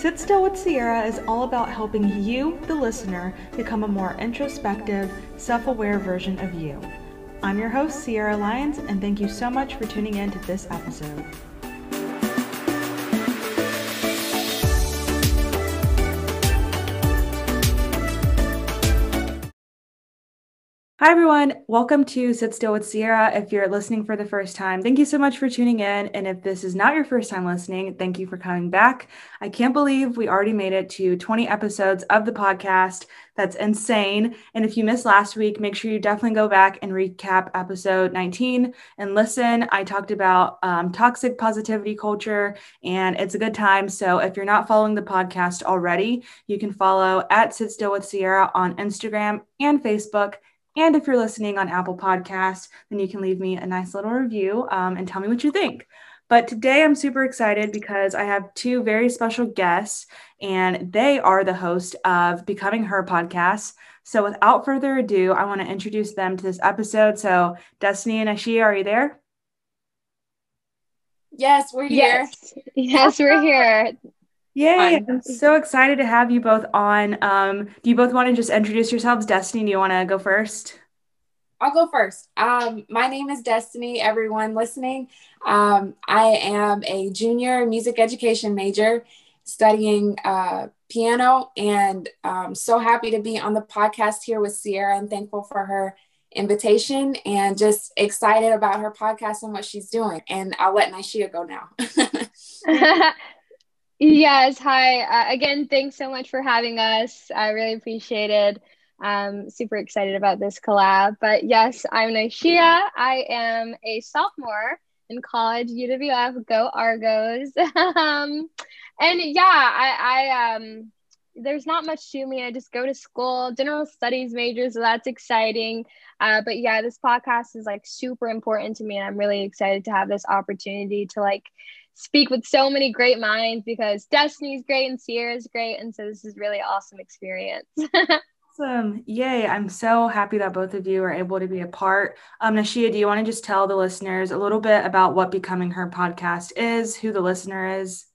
Sit Still with Sierra is all about helping you, the listener, become a more introspective, self aware version of you. I'm your host, Sierra Lyons, and thank you so much for tuning in to this episode. Hi, everyone. Welcome to Sit Still with Sierra. If you're listening for the first time, thank you so much for tuning in. And if this is not your first time listening, thank you for coming back. I can't believe we already made it to 20 episodes of the podcast. That's insane. And if you missed last week, make sure you definitely go back and recap episode 19 and listen. I talked about um, toxic positivity culture, and it's a good time. So if you're not following the podcast already, you can follow at Sit Still with Sierra on Instagram and Facebook and if you're listening on Apple Podcasts, then you can leave me a nice little review um, and tell me what you think. But today I'm super excited because I have two very special guests, and they are the host of Becoming Her podcast. So without further ado, I want to introduce them to this episode. So, Destiny and Ashia, are you there? Yes, we're here. Yes, yes we're here. Yay! I'm so excited to have you both on. Um, do you both want to just introduce yourselves? Destiny, do you want to go first? I'll go first. Um, my name is Destiny, everyone listening. Um, I am a junior music education major studying uh, piano, and I'm um, so happy to be on the podcast here with Sierra and thankful for her invitation and just excited about her podcast and what she's doing. And I'll let Nishia go now. Yes. Hi. Uh, again, thanks so much for having us. I really appreciate it. I'm super excited about this collab. But yes, I'm Nishia. I am a sophomore in college, UWF. Go Argos. um, and yeah, I, I um, there's not much to me. I just go to school, general studies major, so that's exciting. Uh, but yeah, this podcast is like super important to me, and I'm really excited to have this opportunity to like speak with so many great minds because Destiny's great and Sierra's great. And so this is really awesome experience. awesome. Yay. I'm so happy that both of you are able to be a part. Um, Nashia, do you want to just tell the listeners a little bit about what Becoming Her podcast is, who the listener is?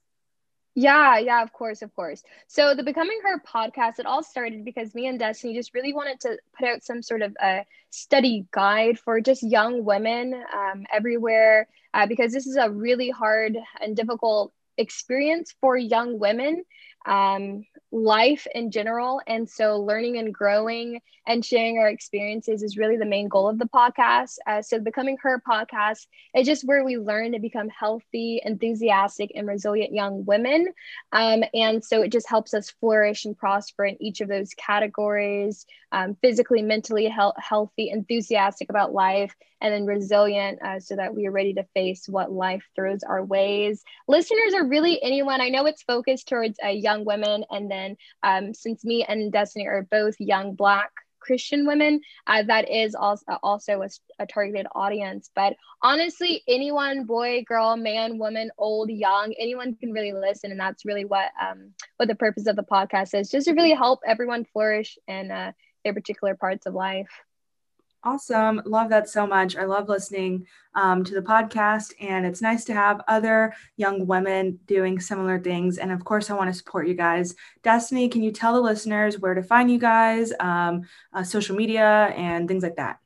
Yeah, yeah, of course, of course. So the Becoming Her podcast, it all started because me and Destiny just really wanted to put out some sort of a study guide for just young women um, everywhere uh, because this is a really hard and difficult experience for young women. Um, life in general. And so, learning and growing and sharing our experiences is really the main goal of the podcast. Uh, so, Becoming Her podcast is just where we learn to become healthy, enthusiastic, and resilient young women. Um, and so, it just helps us flourish and prosper in each of those categories um, physically, mentally he- healthy, enthusiastic about life, and then resilient uh, so that we are ready to face what life throws our ways. Listeners are really anyone, I know it's focused towards uh, young women. And then um, since me and Destiny are both young Black Christian women, uh, that is also, also a, a, targeted audience. But honestly, anyone, boy, girl, man, woman, old, young, anyone can really listen, and that's really what um, what the purpose of the podcast is, just to really help everyone flourish in uh, their particular parts of life. Awesome. Love that so much. I love listening um, to the podcast, and it's nice to have other young women doing similar things. And of course, I want to support you guys. Destiny, can you tell the listeners where to find you guys, um, uh, social media, and things like that?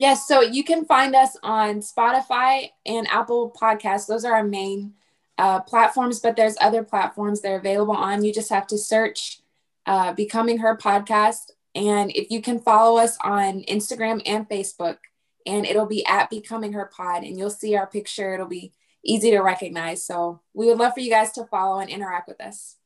Yes. So you can find us on Spotify and Apple Podcasts. Those are our main uh, platforms, but there's other platforms that are available on. You just have to search uh, Becoming Her podcast and if you can follow us on Instagram and Facebook, and it'll be at Becoming Her Pod, and you'll see our picture. It'll be easy to recognize. So we would love for you guys to follow and interact with us.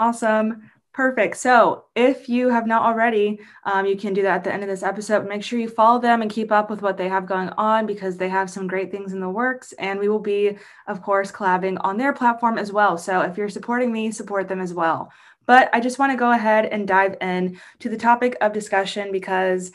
Awesome. Perfect. So, if you have not already, um, you can do that at the end of this episode. Make sure you follow them and keep up with what they have going on because they have some great things in the works. And we will be, of course, collabing on their platform as well. So, if you're supporting me, support them as well. But I just want to go ahead and dive in to the topic of discussion because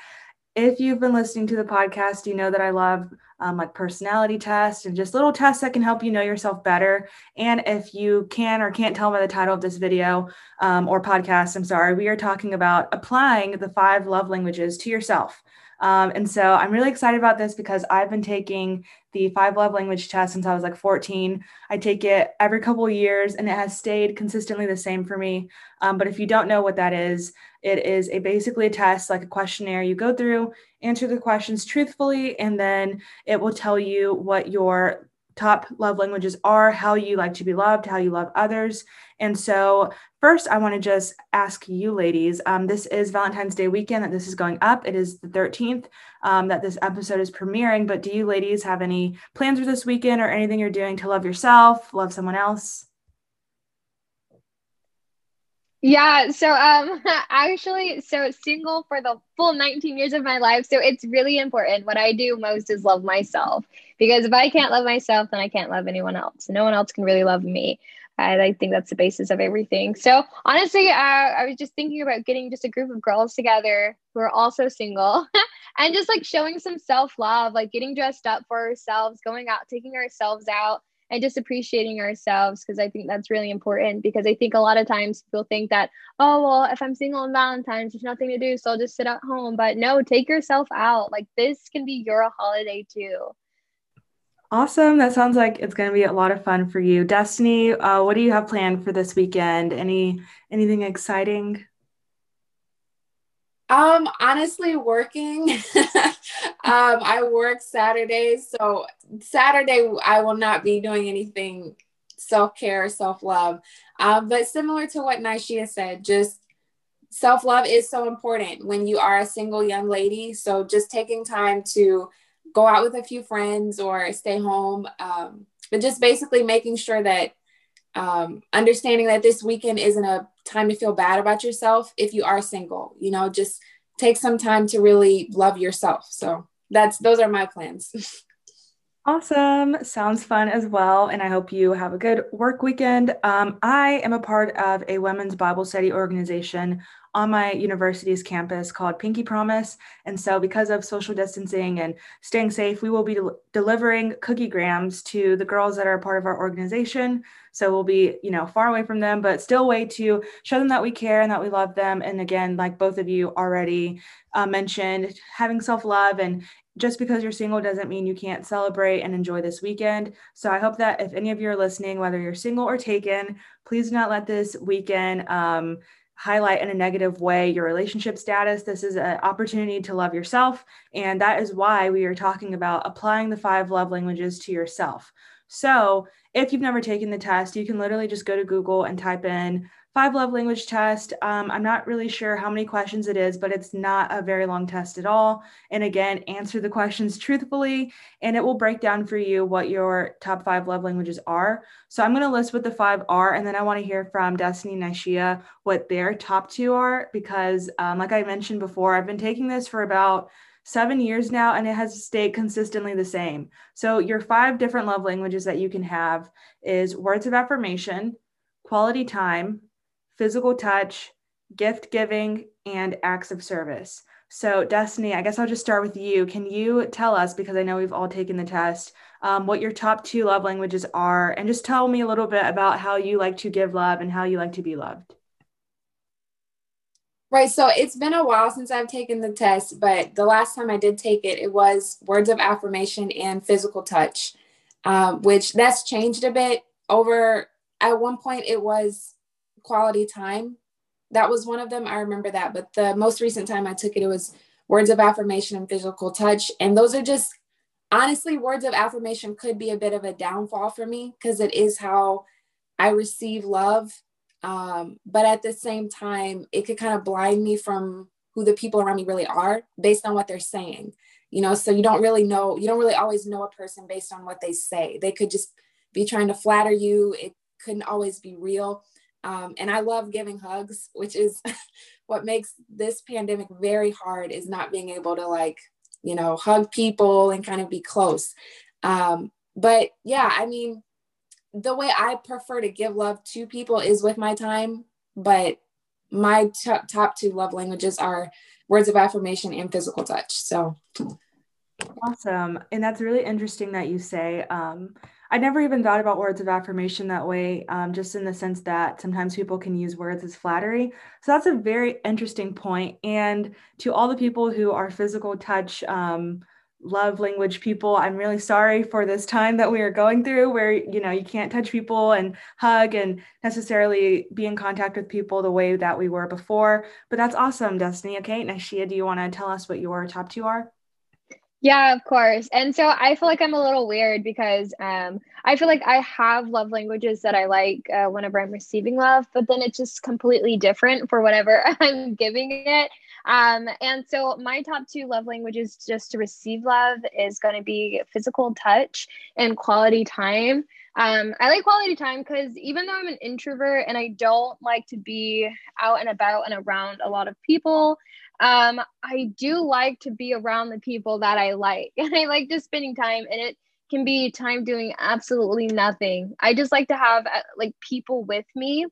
if you've been listening to the podcast, you know that I love um, like personality tests and just little tests that can help you know yourself better. And if you can or can't tell by the title of this video um, or podcast, I'm sorry, we are talking about applying the five love languages to yourself. Um, and so I'm really excited about this because I've been taking the five love language test since I was like 14. I take it every couple years and it has stayed consistently the same for me. Um, but if you don't know what that is, it is a basically a test like a questionnaire you go through, answer the questions truthfully, and then it will tell you what your top love languages are, how you like to be loved, how you love others. And so, first, I want to just ask you, ladies um, this is Valentine's Day weekend that this is going up. It is the 13th um, that this episode is premiering. But do you ladies have any plans for this weekend or anything you're doing to love yourself, love someone else? Yeah, so um actually so single for the full 19 years of my life. So it's really important. What I do most is love myself because if I can't love myself, then I can't love anyone else. No one else can really love me. And I think that's the basis of everything. So honestly, uh, I was just thinking about getting just a group of girls together who are also single and just like showing some self love, like getting dressed up for ourselves, going out, taking ourselves out and just appreciating ourselves because I think that's really important because I think a lot of times people think that, oh, well, if I'm single on Valentine's, there's nothing to do. So I'll just sit at home. But no, take yourself out. Like this can be your holiday too. Awesome. That sounds like it's going to be a lot of fun for you. Destiny, uh, what do you have planned for this weekend? Any anything exciting? Um, honestly, working. um, I work Saturdays, so Saturday I will not be doing anything self care, self love. Um, but similar to what Nishia said, just self love is so important when you are a single young lady. So just taking time to go out with a few friends or stay home, um, but just basically making sure that um, understanding that this weekend isn't a time to feel bad about yourself if you are single you know just take some time to really love yourself so that's those are my plans Awesome. Sounds fun as well. And I hope you have a good work weekend. Um, I am a part of a women's Bible study organization on my university's campus called Pinky Promise. And so, because of social distancing and staying safe, we will be del- delivering cookie grams to the girls that are part of our organization. So, we'll be, you know, far away from them, but still way to show them that we care and that we love them. And again, like both of you already uh, mentioned, having self love and just because you're single doesn't mean you can't celebrate and enjoy this weekend. So I hope that if any of you are listening, whether you're single or taken, please do not let this weekend um, highlight in a negative way your relationship status. This is an opportunity to love yourself. And that is why we are talking about applying the five love languages to yourself. So if you've never taken the test, you can literally just go to Google and type in five love language test. Um, I'm not really sure how many questions it is, but it's not a very long test at all. And again, answer the questions truthfully, and it will break down for you what your top five love languages are. So I'm going to list what the five are, and then I want to hear from Destiny and Nishia what their top two are, because um, like I mentioned before, I've been taking this for about seven years now and it has stayed consistently the same. So, your five different love languages that you can have is words of affirmation, quality time, physical touch, gift giving, and acts of service. So, Destiny, I guess I'll just start with you. Can you tell us, because I know we've all taken the test, um, what your top two love languages are, and just tell me a little bit about how you like to give love and how you like to be loved? Right. So it's been a while since I've taken the test, but the last time I did take it, it was words of affirmation and physical touch, um, which that's changed a bit over. At one point, it was quality time. That was one of them. I remember that. But the most recent time I took it, it was words of affirmation and physical touch. And those are just honestly, words of affirmation could be a bit of a downfall for me because it is how I receive love. Um, but at the same time, it could kind of blind me from who the people around me really are based on what they're saying. You know, so you don't really know, you don't really always know a person based on what they say. They could just be trying to flatter you. It couldn't always be real. Um, and I love giving hugs, which is what makes this pandemic very hard is not being able to like, you know, hug people and kind of be close. Um, but yeah, I mean, the way I prefer to give love to people is with my time, but my t- top two love languages are words of affirmation and physical touch. So awesome. And that's really interesting that you say, um, I never even thought about words of affirmation that way, um, just in the sense that sometimes people can use words as flattery. So that's a very interesting point. And to all the people who are physical touch, um, love language people, I'm really sorry for this time that we are going through where, you know, you can't touch people and hug and necessarily be in contact with people the way that we were before. But that's awesome, Destiny. Okay, Nashia, do you want to tell us what your top two are? Yeah, of course. And so I feel like I'm a little weird because um, I feel like I have love languages that I like uh, whenever I'm receiving love, but then it's just completely different for whatever I'm giving it. Um, and so my top two love languages just to receive love is going to be physical touch and quality time. Um, I like quality time because even though I'm an introvert and I don't like to be out and about and around a lot of people, um, I do like to be around the people that I like. And I like just spending time and it can be time doing absolutely nothing. I just like to have uh, like people with me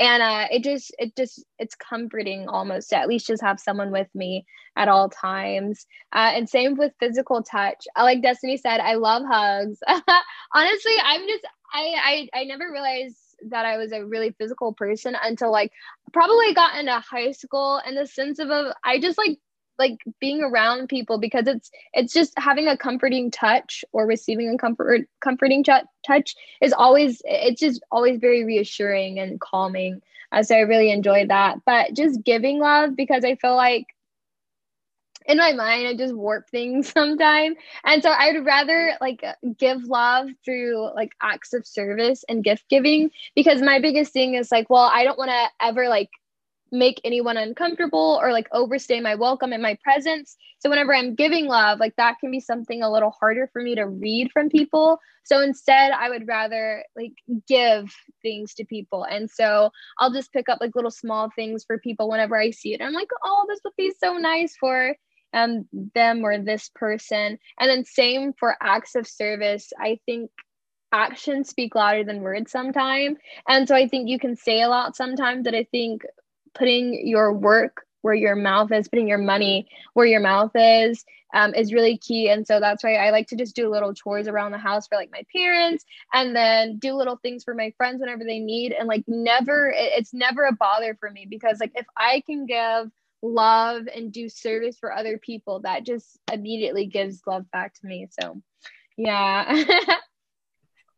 and uh, it just it just it's comforting almost to at least just have someone with me at all times uh, and same with physical touch I, like destiny said i love hugs honestly i'm just I, I i never realized that i was a really physical person until like probably got into high school in the sense of a, i just like like being around people because it's it's just having a comforting touch or receiving a comfort comforting ch- touch is always it's just always very reassuring and calming. Uh, so i really enjoyed that. But just giving love because i feel like in my mind i just warp things sometimes and so i'd rather like give love through like acts of service and gift giving because my biggest thing is like well i don't want to ever like make anyone uncomfortable or like overstay my welcome and my presence. So whenever I'm giving love, like that can be something a little harder for me to read from people. So instead, I would rather like give things to people. And so I'll just pick up like little small things for people whenever I see it. I'm like, oh, this would be so nice for um them or this person. And then same for acts of service. I think actions speak louder than words sometimes. And so I think you can say a lot sometimes that I think putting your work where your mouth is, putting your money where your mouth is, um, is really key. And so that's why I like to just do little chores around the house for like my parents and then do little things for my friends whenever they need. And like never, it's never a bother for me because like if I can give love and do service for other people, that just immediately gives love back to me. So yeah.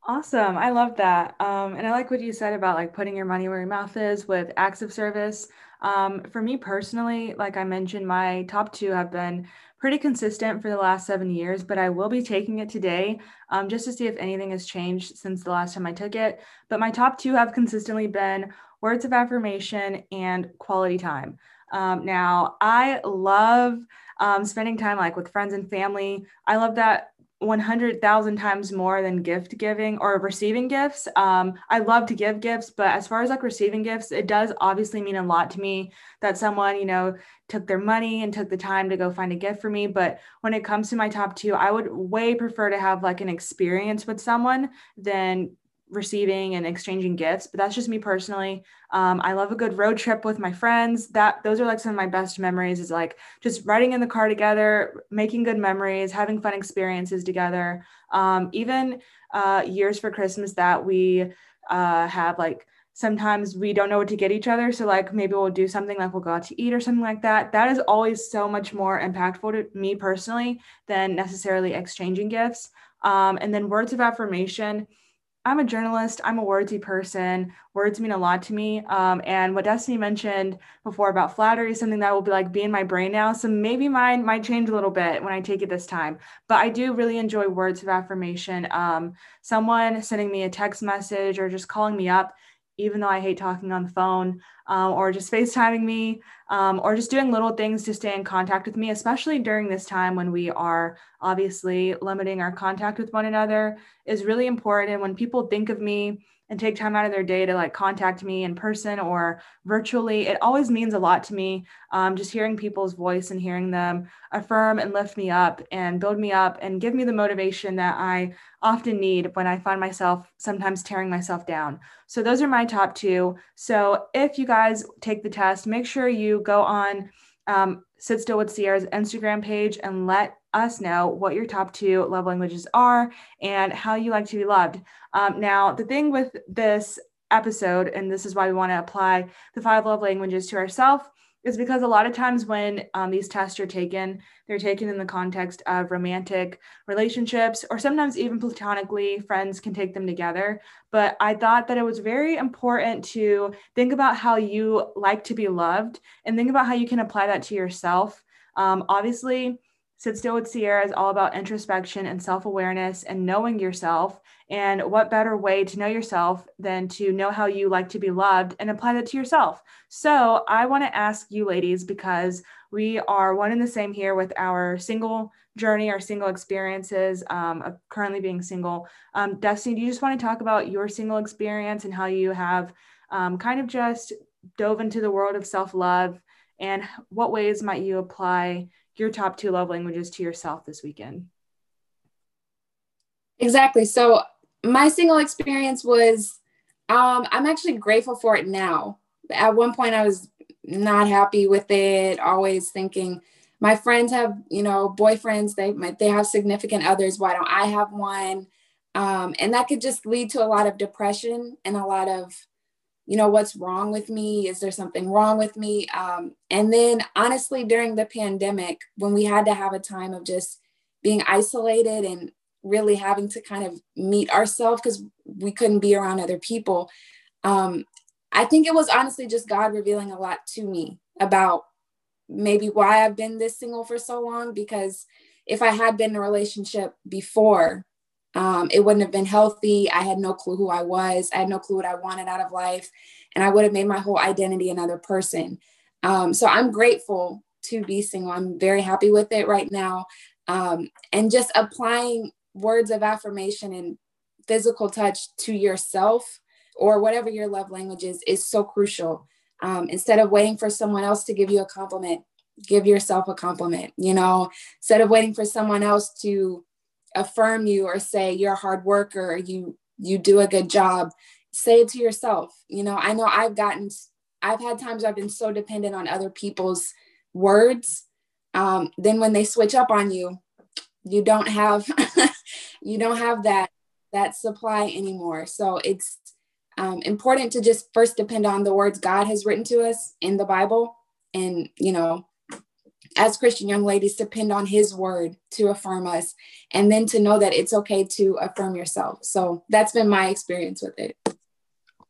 Awesome. I love that. Um, and I like what you said about like putting your money where your mouth is with acts of service. Um, for me personally, like I mentioned, my top two have been pretty consistent for the last seven years, but I will be taking it today um, just to see if anything has changed since the last time I took it. But my top two have consistently been words of affirmation and quality time. Um, now, I love um, spending time like with friends and family. I love that 100,000 times more than gift giving or receiving gifts. Um, I love to give gifts, but as far as like receiving gifts, it does obviously mean a lot to me that someone, you know, took their money and took the time to go find a gift for me. But when it comes to my top two, I would way prefer to have like an experience with someone than receiving and exchanging gifts but that's just me personally. Um, i love a good road trip with my friends. That those are like some of my best memories is like just riding in the car together making good memories having fun experiences together. Um, even uh, years for christmas that we uh, have like sometimes we don't know what to get each other so like maybe we'll do something like we'll go out to eat or something like that. That is always so much more impactful to me personally than necessarily exchanging gifts. Um, and then words of affirmation I'm a journalist. I'm a wordsy person. Words mean a lot to me. Um, and what Destiny mentioned before about flattery is something that will be like be in my brain now. So maybe mine might change a little bit when I take it this time. But I do really enjoy words of affirmation. Um, someone sending me a text message or just calling me up even though I hate talking on the phone, um, or just FaceTiming me, um, or just doing little things to stay in contact with me, especially during this time when we are obviously limiting our contact with one another, is really important. When people think of me, and take time out of their day to like contact me in person or virtually. It always means a lot to me um, just hearing people's voice and hearing them affirm and lift me up and build me up and give me the motivation that i often need when i find myself sometimes tearing myself down. So those are my top two. So if you guys take the test make sure you go on um, Sit Still with Sierra's Instagram page and let us know what your top two love languages are and how you like to be loved. Um, now, the thing with this episode, and this is why we want to apply the five love languages to ourselves, is because a lot of times when um, these tests are taken, they're taken in the context of romantic relationships or sometimes even platonically, friends can take them together. But I thought that it was very important to think about how you like to be loved and think about how you can apply that to yourself. Um, obviously, Sit Still with Sierra is all about introspection and self awareness and knowing yourself. And what better way to know yourself than to know how you like to be loved and apply that to yourself? So, I want to ask you, ladies, because we are one and the same here with our single journey, our single experiences um, of currently being single. Um, Destiny, do you just want to talk about your single experience and how you have um, kind of just dove into the world of self love? And what ways might you apply your top two love languages to yourself this weekend? Exactly. So my single experience was um, I'm actually grateful for it now. At one point, I was not happy with it, always thinking, my friends have, you know, boyfriends, they they have significant others. Why don't I have one? Um, and that could just lead to a lot of depression and a lot of you know, what's wrong with me? Is there something wrong with me? Um, and then, honestly, during the pandemic, when we had to have a time of just being isolated and really having to kind of meet ourselves because we couldn't be around other people, um, I think it was honestly just God revealing a lot to me about maybe why I've been this single for so long. Because if I had been in a relationship before, um, it wouldn't have been healthy. I had no clue who I was. I had no clue what I wanted out of life. And I would have made my whole identity another person. Um, so I'm grateful to be single. I'm very happy with it right now. Um, and just applying words of affirmation and physical touch to yourself or whatever your love language is, is so crucial. Um, instead of waiting for someone else to give you a compliment, give yourself a compliment. You know, instead of waiting for someone else to affirm you or say you're a hard worker or you you do a good job say it to yourself. You know i know i've gotten i've had times i've been so dependent on other people's words. Um, then when they switch up on you you don't have you don't have that that supply anymore. So it's um, important to just first depend on the words god has written to us in the bible and you know as Christian young ladies depend on his word to affirm us and then to know that it's okay to affirm yourself. So that's been my experience with it.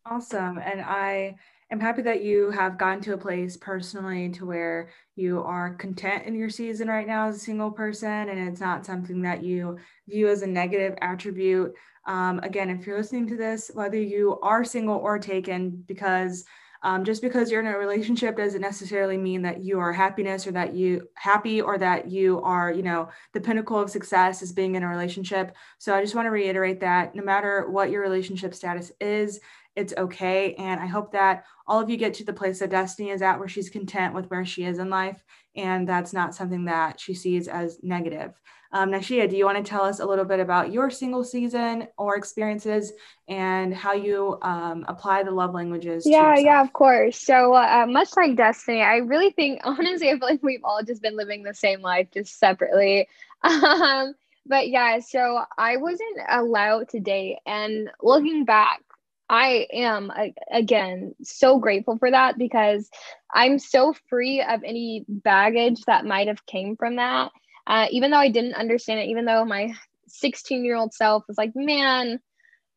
Awesome. And I am happy that you have gotten to a place personally to where you are content in your season right now as a single person and it's not something that you view as a negative attribute. Um, again, if you're listening to this, whether you are single or taken, because um, just because you're in a relationship doesn't necessarily mean that you are happiness or that you happy or that you are you know the pinnacle of success is being in a relationship. So i just want to reiterate that no matter what your relationship status is it's okay. And i hope that all of you get to the place that destiny is at where she's content with where she is in life and that's not something that she sees as negative um, Nashia, do you want to tell us a little bit about your single season or experiences and how you um, apply the love languages? Yeah, yeah, of course. So, uh, much like Destiny, I really think, honestly, I feel like we've all just been living the same life, just separately. Um, but yeah, so I wasn't allowed to date. And looking back, I am again so grateful for that because I'm so free of any baggage that might have came from that uh, even though I didn't understand it, even though my 16 year old self was like, man,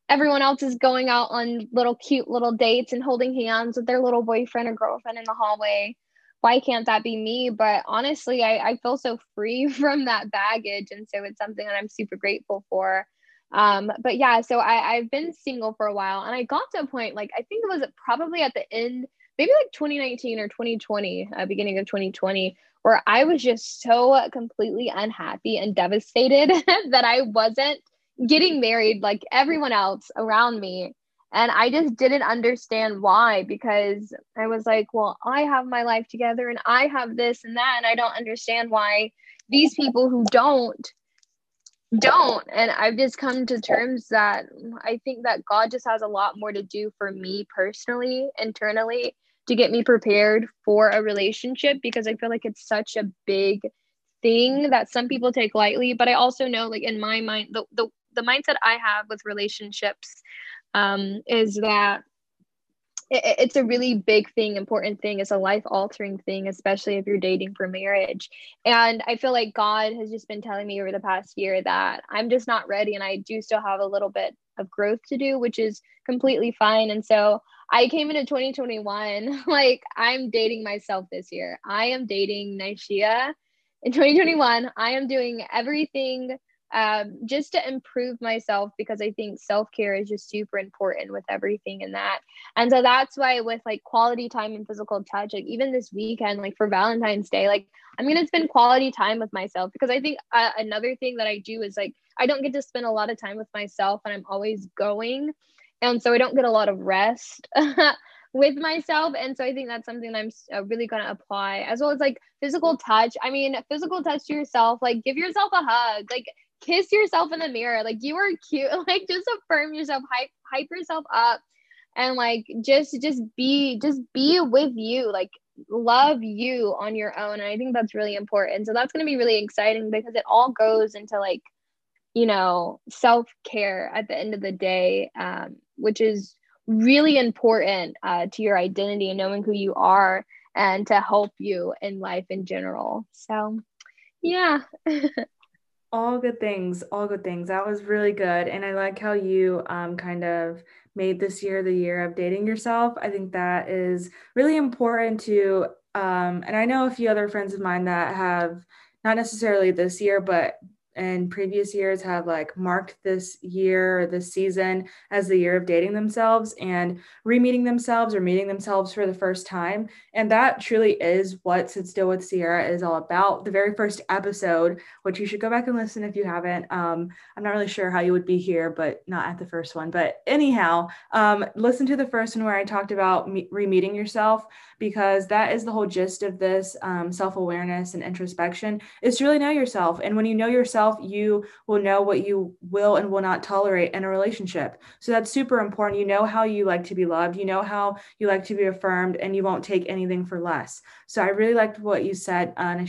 everyone else is going out on little cute little dates and holding hands with their little boyfriend or girlfriend in the hallway. Why can't that be me? But honestly, I, I feel so free from that baggage. And so it's something that I'm super grateful for. Um, but yeah, so I, I've been single for a while and I got to a point, like, I think it was probably at the end, maybe like 2019 or 2020, uh, beginning of 2020, where I was just so completely unhappy and devastated that I wasn't getting married like everyone else around me. And I just didn't understand why because I was like, well, I have my life together and I have this and that. And I don't understand why these people who don't don't and i've just come to terms that i think that god just has a lot more to do for me personally internally to get me prepared for a relationship because I feel like it's such a big thing that some people take lightly. But I also know, like in my mind, the the, the mindset I have with relationships um, is that it, it's a really big thing, important thing. It's a life altering thing, especially if you're dating for marriage. And I feel like God has just been telling me over the past year that I'm just not ready and I do still have a little bit of growth to do, which is completely fine. And so I came into 2021 like I'm dating myself this year. I am dating Nishia in 2021. I am doing everything um, just to improve myself because I think self care is just super important with everything in that. And so that's why, with like quality time and physical touch, like even this weekend, like for Valentine's Day, like I'm going to spend quality time with myself because I think uh, another thing that I do is like I don't get to spend a lot of time with myself and I'm always going. And so I don't get a lot of rest. with myself and so i think that's something i'm uh, really going to apply as well as like physical touch i mean physical touch to yourself like give yourself a hug like kiss yourself in the mirror. Like you are cute. Like just affirm yourself, hype hype yourself up and like just just be just be with you. Like love you on your own. And I think that's really important. So that's gonna be really exciting because it all goes into like, you know, self-care at the end of the day, um, which is really important uh, to your identity and knowing who you are and to help you in life in general. So yeah. All good things, all good things. That was really good. And I like how you um, kind of made this year the year of dating yourself. I think that is really important to, um, and I know a few other friends of mine that have not necessarily this year, but in previous years have like marked this year or this season as the year of dating themselves and re-meeting themselves or meeting themselves for the first time. And that truly is what sit still with sierra is all about. The very first episode which you should go back and listen if you haven't. Um, i'm not really sure how you would be here but not at the first one. But anyhow um, listen to the first one where i talked about me- re-meeting yourself because that is the whole gist of this um, self-awareness and introspection is to really know yourself and when you know yourself you will know what you will and will not tolerate in a relationship. So that's super important. You know how you like to be loved, you know how you like to be affirmed, and you won't take anything for less. So I really liked what you said, uh,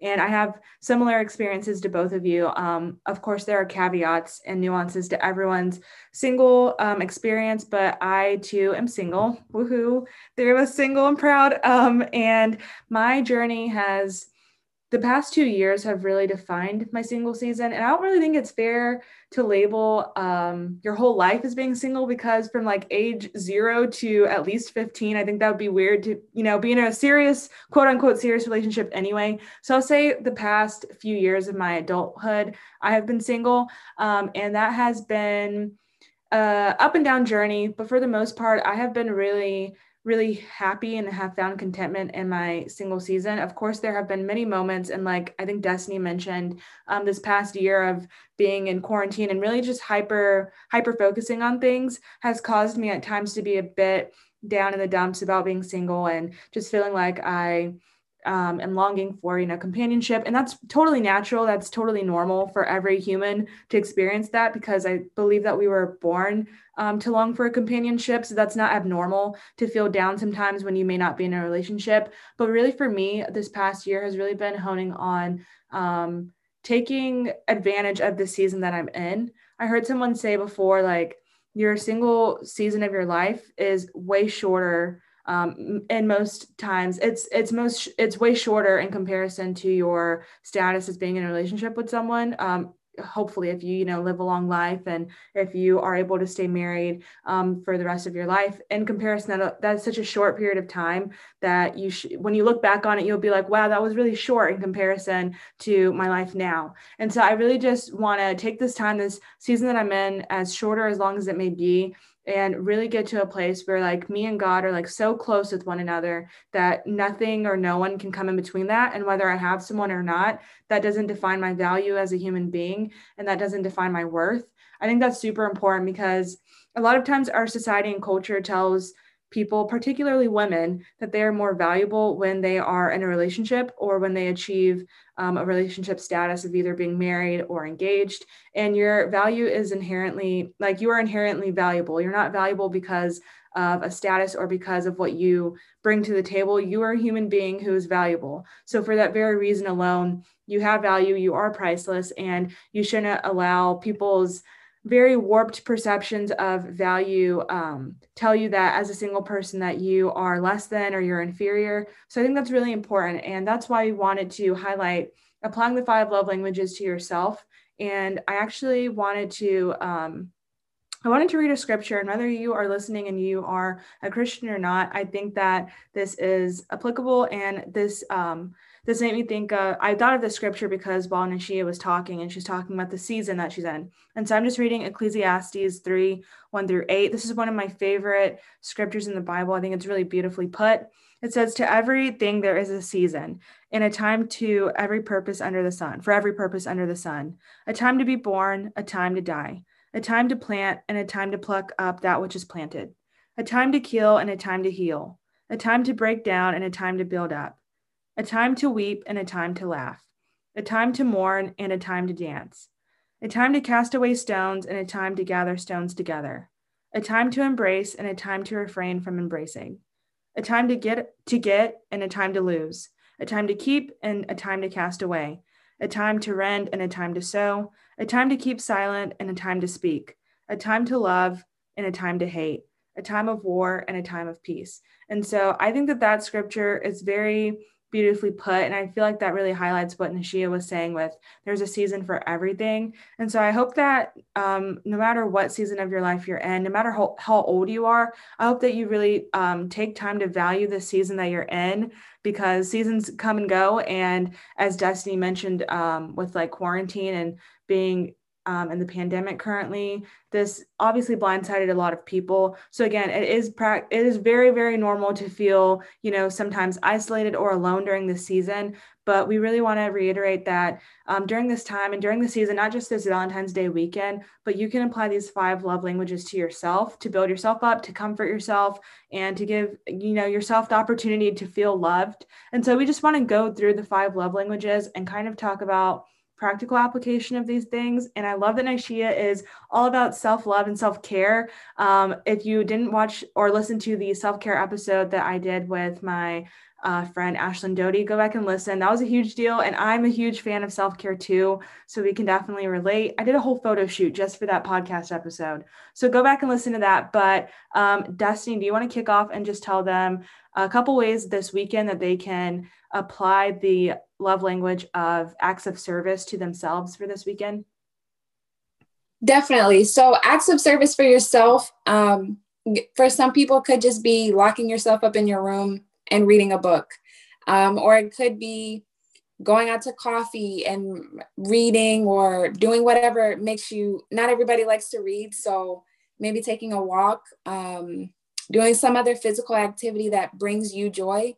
and I have similar experiences to both of you. Um, of course, there are caveats and nuances to everyone's single um, experience, but I too am single. Woohoo! There was single and proud. Um, and my journey has the past two years have really defined my single season. And I don't really think it's fair to label um, your whole life as being single because from like age zero to at least 15, I think that would be weird to, you know, be in a serious, quote unquote, serious relationship anyway. So I'll say the past few years of my adulthood, I have been single. Um, and that has been uh, up and down journey. But for the most part, I have been really really happy and have found contentment in my single season. Of course, there have been many moments, and like I think Destiny mentioned, um, this past year of being in quarantine and really just hyper hyper focusing on things has caused me at times to be a bit down in the dumps about being single and just feeling like I um, and longing for you know companionship. And that's totally natural. That's totally normal for every human to experience that because i believe that we were born um, to long for companionship. So that's not abnormal to feel down sometimes when you may not be in a relationship. But really for me this past year has really been honing on um, taking advantage of the season that i'm in. I heard someone say before like your single season of your life is way shorter um, and most times it's it's most it's way shorter in comparison to your status as being in a relationship with someone. Um, hopefully if you you know live a long life and if you are able to stay married um, for the rest of your life. In comparison that that's such a short period of time that you sh- when you look back on it you'll be like wow that was really short in comparison to my life now. And so i really just want to take this time this season that i'm in as shorter as long as it may be and really get to a place where like me and God are like so close with one another that nothing or no one can come in between that. And whether I have someone or not, that doesn't define my value as a human being and that doesn't define my worth. I think that's super important because a lot of times our society and culture tells people, particularly women, that they are more valuable when they are in a relationship or when they achieve um, a relationship status of either being married or engaged. And your value is inherently, like you are inherently valuable. You're not valuable because of a status or because of what you bring to the table. You are a human being who is valuable. So, for that very reason alone, you have value, you are priceless, and you shouldn't allow people's very warped perceptions of value um, tell you that as a single person that you are less than or you're inferior so i think that's really important and that's why we wanted to highlight applying the five love languages to yourself and i actually wanted to um, I wanted to read a scripture, and whether you are listening and you are a Christian or not, I think that this is applicable. And this um, this made me think. Uh, I thought of the scripture because while Nashia was talking, and she's talking about the season that she's in, and so I'm just reading Ecclesiastes three one through eight. This is one of my favorite scriptures in the Bible. I think it's really beautifully put. It says, "To everything there is a season, and a time to every purpose under the sun. For every purpose under the sun, a time to be born, a time to die." a time to plant and a time to pluck up that which is planted, a time to kill and a time to heal, a time to break down and a time to build up, a time to weep and a time to laugh, a time to mourn and a time to dance, a time to cast away stones and a time to gather stones together, a time to embrace and a time to refrain from embracing, a time to get to get and a time to lose, a time to keep and a time to cast away, a time to rend and a time to sow, a time to keep silent and a time to speak, a time to love and a time to hate, a time of war and a time of peace. And so I think that that scripture is very beautifully put. And I feel like that really highlights what Nashia was saying with there's a season for everything. And so I hope that um, no matter what season of your life you're in, no matter how, how old you are, I hope that you really um, take time to value the season that you're in because seasons come and go. And as Destiny mentioned um, with like quarantine and being um, and the pandemic currently. This obviously blindsided a lot of people. So again, it is pra- it is very very normal to feel you know sometimes isolated or alone during this season. But we really want to reiterate that um, during this time and during the season, not just this Valentine's Day weekend, but you can apply these five love languages to yourself to build yourself up, to comfort yourself, and to give you know yourself the opportunity to feel loved. And so we just want to go through the five love languages and kind of talk about practical application of these things. And I love that Nashia is all about self love and self care. Um, if you didn't watch or listen to the self care episode that I did with my uh, friend Ashlyn Doty, go back and listen. That was a huge deal. And I'm a huge fan of self care too. So we can definitely relate. I did a whole photo shoot just for that podcast episode. So go back and listen to that. But um, Destiny, do you want to kick off and just tell them a couple ways this weekend that they can apply the love language of acts of service to themselves for this weekend? Definitely. So, acts of service for yourself, um, for some people, could just be locking yourself up in your room and reading a book, um, or it could be going out to coffee and reading or doing whatever makes you. Not everybody likes to read, so maybe taking a walk, um, doing some other physical activity that brings you joy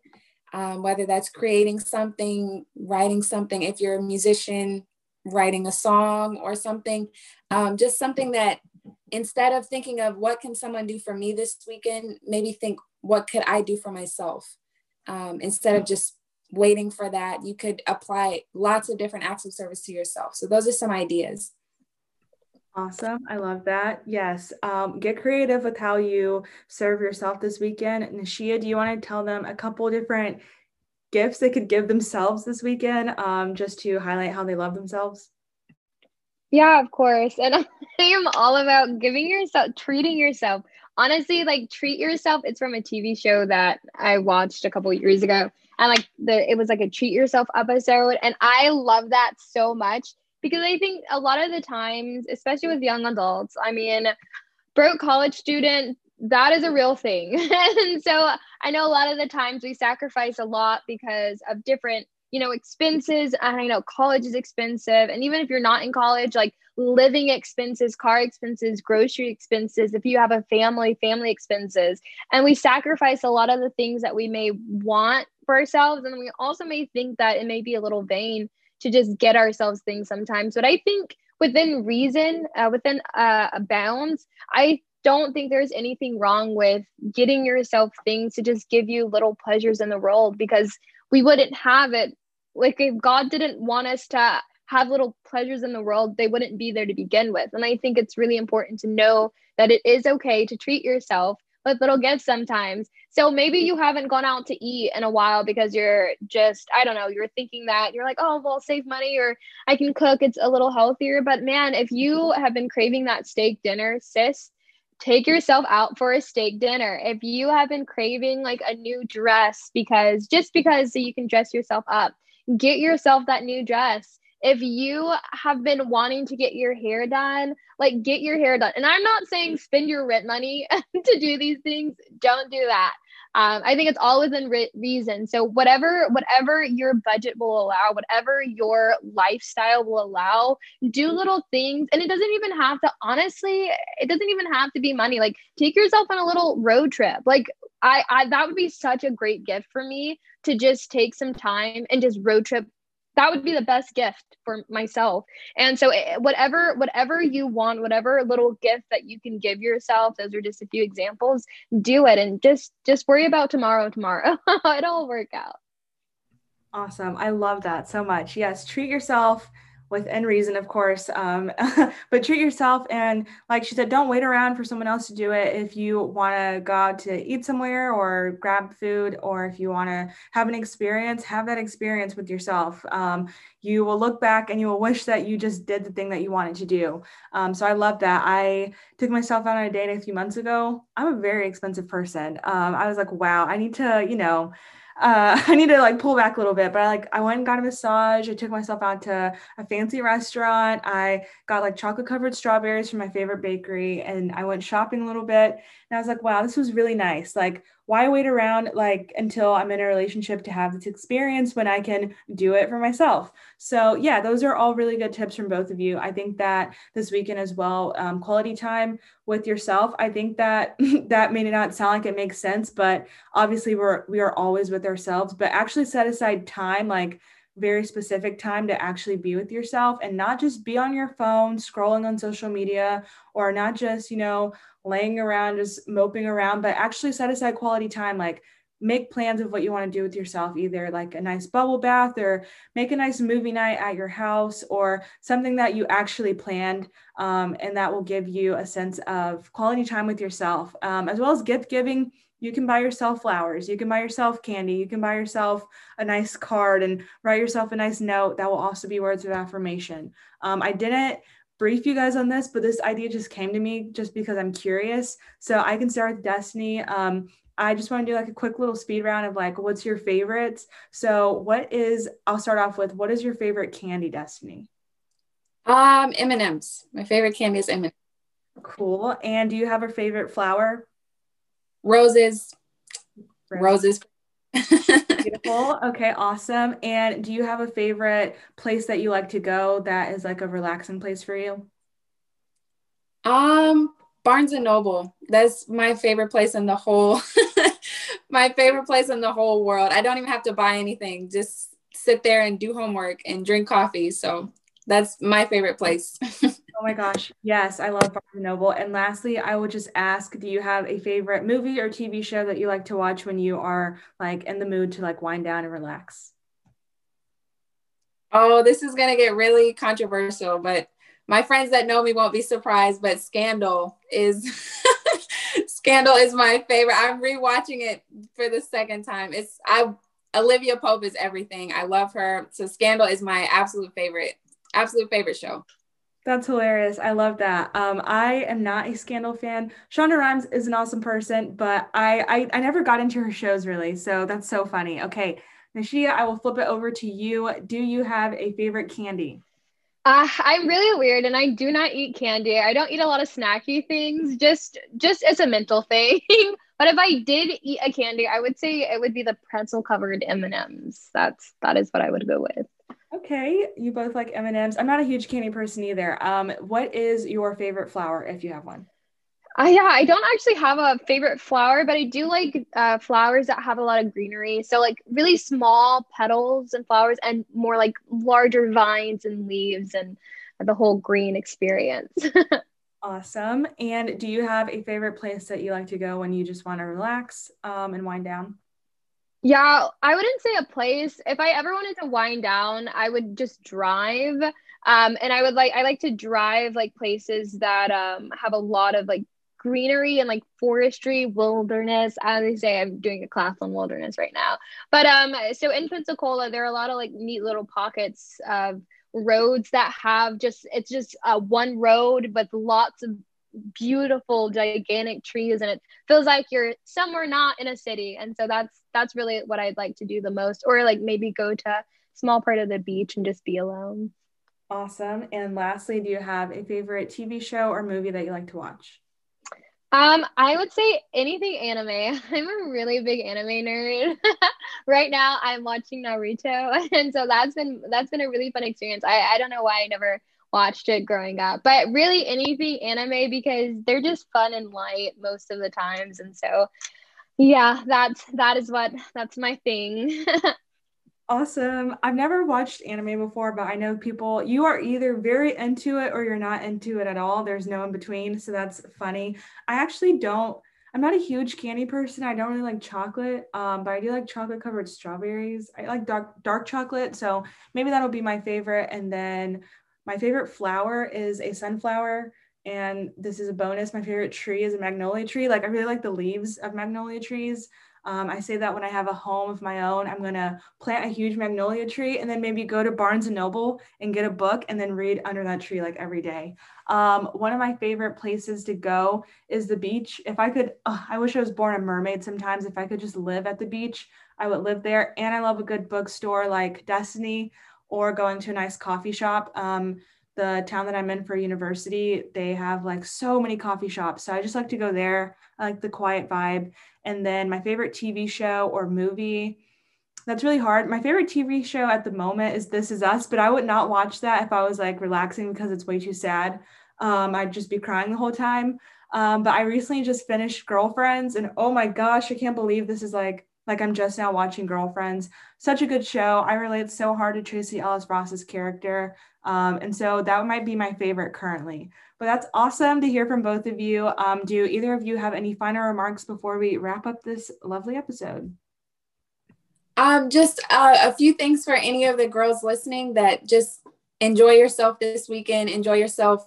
um, whether that's creating something, writing something, if you're a musician, writing a song or something, um, just something that instead of thinking of what can someone do for me this weekend, maybe think what could I do for myself? Um, instead of just waiting for that, you could apply lots of different acts of service to yourself. So those are some ideas. Awesome. I love that. Yes. Um, get creative with how you serve yourself this weekend. Nashia, do you want to tell them a couple different gifts they could give themselves this weekend um, just to highlight how they love themselves? Yeah, of course. And I am all about giving yourself, treating yourself. Honestly, like treat yourself. It's from a TV show that I watched a couple years ago. And like the it was like a treat yourself episode. And I love that so much because I think a lot of the times, especially with young adults, I mean, broke college student, that is a real thing. and so I know a lot of the times we sacrifice a lot because of different, you know, expenses. And I know college is expensive. And even if you're not in college, like living expenses, car expenses, grocery expenses, if you have a family, family expenses. And we sacrifice a lot of the things that we may want for ourselves. And we also may think that it may be a little vain to just get ourselves things sometimes. But I think within reason, uh, within uh, bounds, I don't think there's anything wrong with getting yourself things to just give you little pleasures in the world because we wouldn't have it like if god didn't want us to have little pleasures in the world they wouldn't be there to begin with and i think it's really important to know that it is okay to treat yourself with little gifts sometimes so maybe you haven't gone out to eat in a while because you're just i don't know you're thinking that you're like oh well save money or i can cook it's a little healthier but man if you have been craving that steak dinner sis take yourself out for a steak dinner. If you have been craving like a new dress because just because so you can dress yourself up, get yourself that new dress. If you have been wanting to get your hair done, like get your hair done. And I'm not saying spend your rent money to do these things. Don't do that. Um, i think it's all within re- reason. So whatever whatever your budget will allow whatever your lifestyle will allow do little things. And it doesn't even have to honestly it doesn't even have to be money. Like take yourself on a little road trip. Like I, I that would be such a great gift for me to just take some time and just road trip that would be the best gift for myself. And so eh, whatever whatever you want whatever little gift that you can give yourself those are just a few examples do it and just just worry about tomorrow tomorrow. It'll work out. Awesome. I love that so much. Yes treat yourself within reason, of course. Um, but treat yourself. And like she said, don't wait around for someone else to do it. If you want to go out to eat somewhere or grab food, or if you want to have an experience, have that experience with yourself. Um, you will look back and you will wish that you just did the thing that you wanted to do. Um, so I love that. I took myself out on a date a few months ago. I'm a very expensive person. Um, I was like, wow, I need to, you know, uh, I need to like pull back a little bit, but I like I went and got a massage. I took myself out to a fancy restaurant. I got like chocolate covered strawberries from my favorite bakery, and I went shopping a little bit. And I was like, wow, this was really nice. Like, why wait around like until I'm in a relationship to have this experience when I can do it for myself? So yeah, those are all really good tips from both of you. I think that this weekend as well, um, quality time with yourself. I think that that may not sound like it makes sense, but obviously we're we are always with ourselves. But actually set aside time like very specific time to actually be with yourself and not just be on your phone scrolling on social media or not just you know laying around just moping around but actually set aside quality time like make plans of what you want to do with yourself either like a nice bubble bath or make a nice movie night at your house or something that you actually planned um, and that will give you a sense of quality time with yourself um, as well as gift giving you can buy yourself flowers. You can buy yourself candy. You can buy yourself a nice card and write yourself a nice note. That will also be words of affirmation. Um, i didn't brief you guys on this but this idea just came to me just because i'm curious. So i can start with destiny. Um, i just want to do like a quick little speed round of like what's your favorites? So what is i'll start off with what is your favorite candy destiny? Um m&ms my favorite candy is m&ms cool. And do you have a favorite flower Roses. Roses. Beautiful. Okay, awesome. And do you have a favorite place that you like to go that is like a relaxing place for you? Um, Barnes and Noble. That's my favorite place in the whole my favorite place in the whole world. I don't even have to buy anything. Just sit there and do homework and drink coffee. So that's my favorite place. Oh my gosh. Yes, I love Barnes and Noble. And lastly, I would just ask, do you have a favorite movie or TV show that you like to watch when you are like in the mood to like wind down and relax? Oh, this is going to get really controversial, but my friends that know me won't be surprised, but Scandal is Scandal is my favorite. I'm rewatching it for the second time. It's I Olivia Pope is everything. I love her. So Scandal is my absolute favorite, absolute favorite show. That's hilarious. I love that. Um, I am not a Scandal fan. Shonda Rhimes is an awesome person, but I, I I never got into her shows really. So that's so funny. Okay, Nashia, I will flip it over to you. Do you have a favorite candy? Uh, I'm really weird and I do not eat candy. I don't eat a lot of snacky things, just just as a mental thing. but if I did eat a candy, I would say it would be the pretzel covered M&Ms. That's that is what I would go with. Okay, you both like M and M's. I'm not a huge candy person either. Um, what is your favorite flower if you have one? Uh, yeah, I don't actually have a favorite flower, but I do like uh, flowers that have a lot of greenery. So like really small petals and flowers, and more like larger vines and leaves and the whole green experience. Awesome. And do you have a favorite place that you like to go when you just want to relax um, and wind down? Yeah, I wouldn't say a place. If I ever wanted to wind down, I would just drive. Um, and I would like I like to drive like places that um have a lot of like greenery and like forestry, wilderness. As I say, I'm doing a class on wilderness right now. But um, so in Pensacola, there are a lot of like neat little pockets of roads that have just it's just uh, one road, but lots of beautiful gigantic trees and it feels like you're somewhere not in a city and so that's that's really what i'd like to do the most or like maybe go to a small part of the beach and just be alone awesome and lastly do you have a favorite tv show or movie that you like to watch um, I would say anything anime. I'm a really big anime nerd. right now I'm watching Naruto and so that's been that's been a really fun experience. I, I don't know why I never watched it growing up. But really anything anime because they're just fun and light most of the times. And so yeah, that's that is what that's my thing. awesome. I've never watched anime before, but I know people you are either very into it or you're not into it at all. There's no in between. So that's funny. I actually don't I'm not a huge candy person. I don't really like chocolate, um, but I do like chocolate covered strawberries. I like dark dark chocolate, so maybe that'll be my favorite. And then my favorite flower is a sunflower. And this is a bonus. My favorite tree is a magnolia tree. Like I really like the leaves of magnolia trees. Um, I say that when I have a home of my own, I'm gonna plant a huge magnolia tree and then maybe go to Barnes and Noble and get a book and then read under that tree like every day. Um, one of my favorite places to go is the beach. If I could, I wish I was born a mermaid sometimes. If I could just live at the beach, I would live there. And I love a good bookstore like Destiny or going to a nice coffee shop. Um, the town that I'm in for university, they have like so many coffee shops. So I just like to go there. I like the quiet vibe. And then my favorite TV show or movie, that's really hard. My favorite TV show at the moment is This Is Us, but I would not watch that if I was like relaxing because it's way too sad. Um, I'd just be crying the whole time. Um, but I recently just finished Girlfriends, and oh my gosh, I can't believe this is like like I'm just now watching Girlfriends. Such a good show. I relate so hard to Tracee Ellis Ross's character. Um, and so that might be my favorite currently. But that's awesome to hear from both of you. Um, do either of you have any final remarks before we wrap up this lovely episode? Um, just uh, a few things for any of the girls listening that just enjoy yourself this weekend, enjoy yourself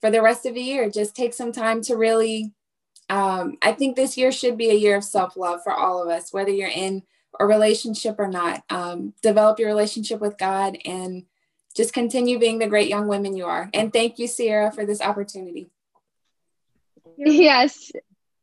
for the rest of the year. Just take some time to really um, I think this year should be a year of self love for all of us, whether you're in a relationship or not. Um, develop your relationship with God and just continue being the great young women you are. And thank you, Sierra, for this opportunity. Yes.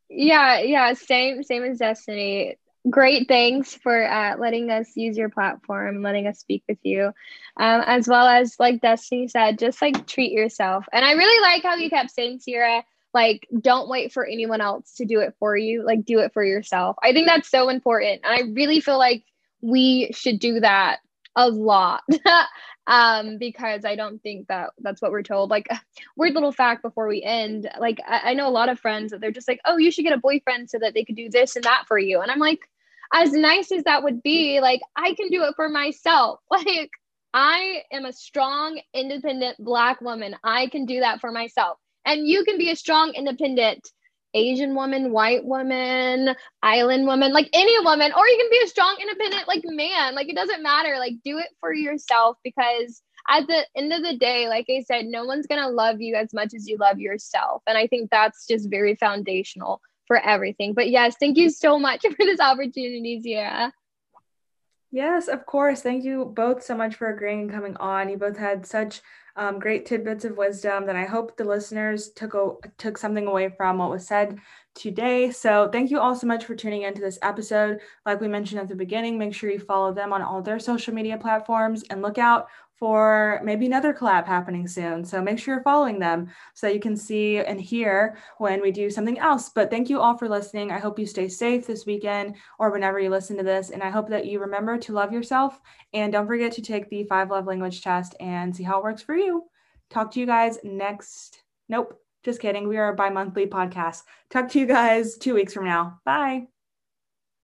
Yeah, yeah, same same as Destiny. Great thanks for uh, letting us use your platform, letting us speak with you, um, as well as like Destiny said, just like treat yourself. And I really like how you kept saying, Sierra, like don't wait for anyone else to do it for you. Like do it for yourself. I think that's so important. And i really feel like we should do that a lot. Um because i don't think that that's what we're told. Like weird little fact before we end. Like I, I know a lot of friends that they're just like oh you should get a boyfriend so that they could do this and that for you. And i'm like as nice as that would be like i can do it for myself. Like i am a strong independent black woman. I can do that for myself and you can be a strong, independent Asian woman, white woman, island woman, like any woman, or you can be a strong, independent, like man. Like it doesn't matter. Like do it for yourself because at the end of the day, like I said, no one's gonna love you as much as you love yourself. And I think that's just very foundational for everything. But yes, thank you so much for this opportunity, Sierra. Yes, of course. Thank you both so much for agreeing and coming on. You both had such um, great tidbits of wisdom that I hope the listeners took a, took something away from what was said today. So thank you all so much for tuning into this episode. Like we mentioned at the beginning, make sure you follow them on all their social media platforms and look out for maybe another collab happening soon. So make sure you're following them so you can see and hear when we do something else. But thank you all for listening. I hope you stay safe this weekend or whenever you listen to this. And I hope that you remember to love yourself and don't forget to take the five love language test and see how it works for you. Talk to you guys next. Nope, just kidding. We are a bi monthly podcast. Talk to you guys two weeks from now. Bye.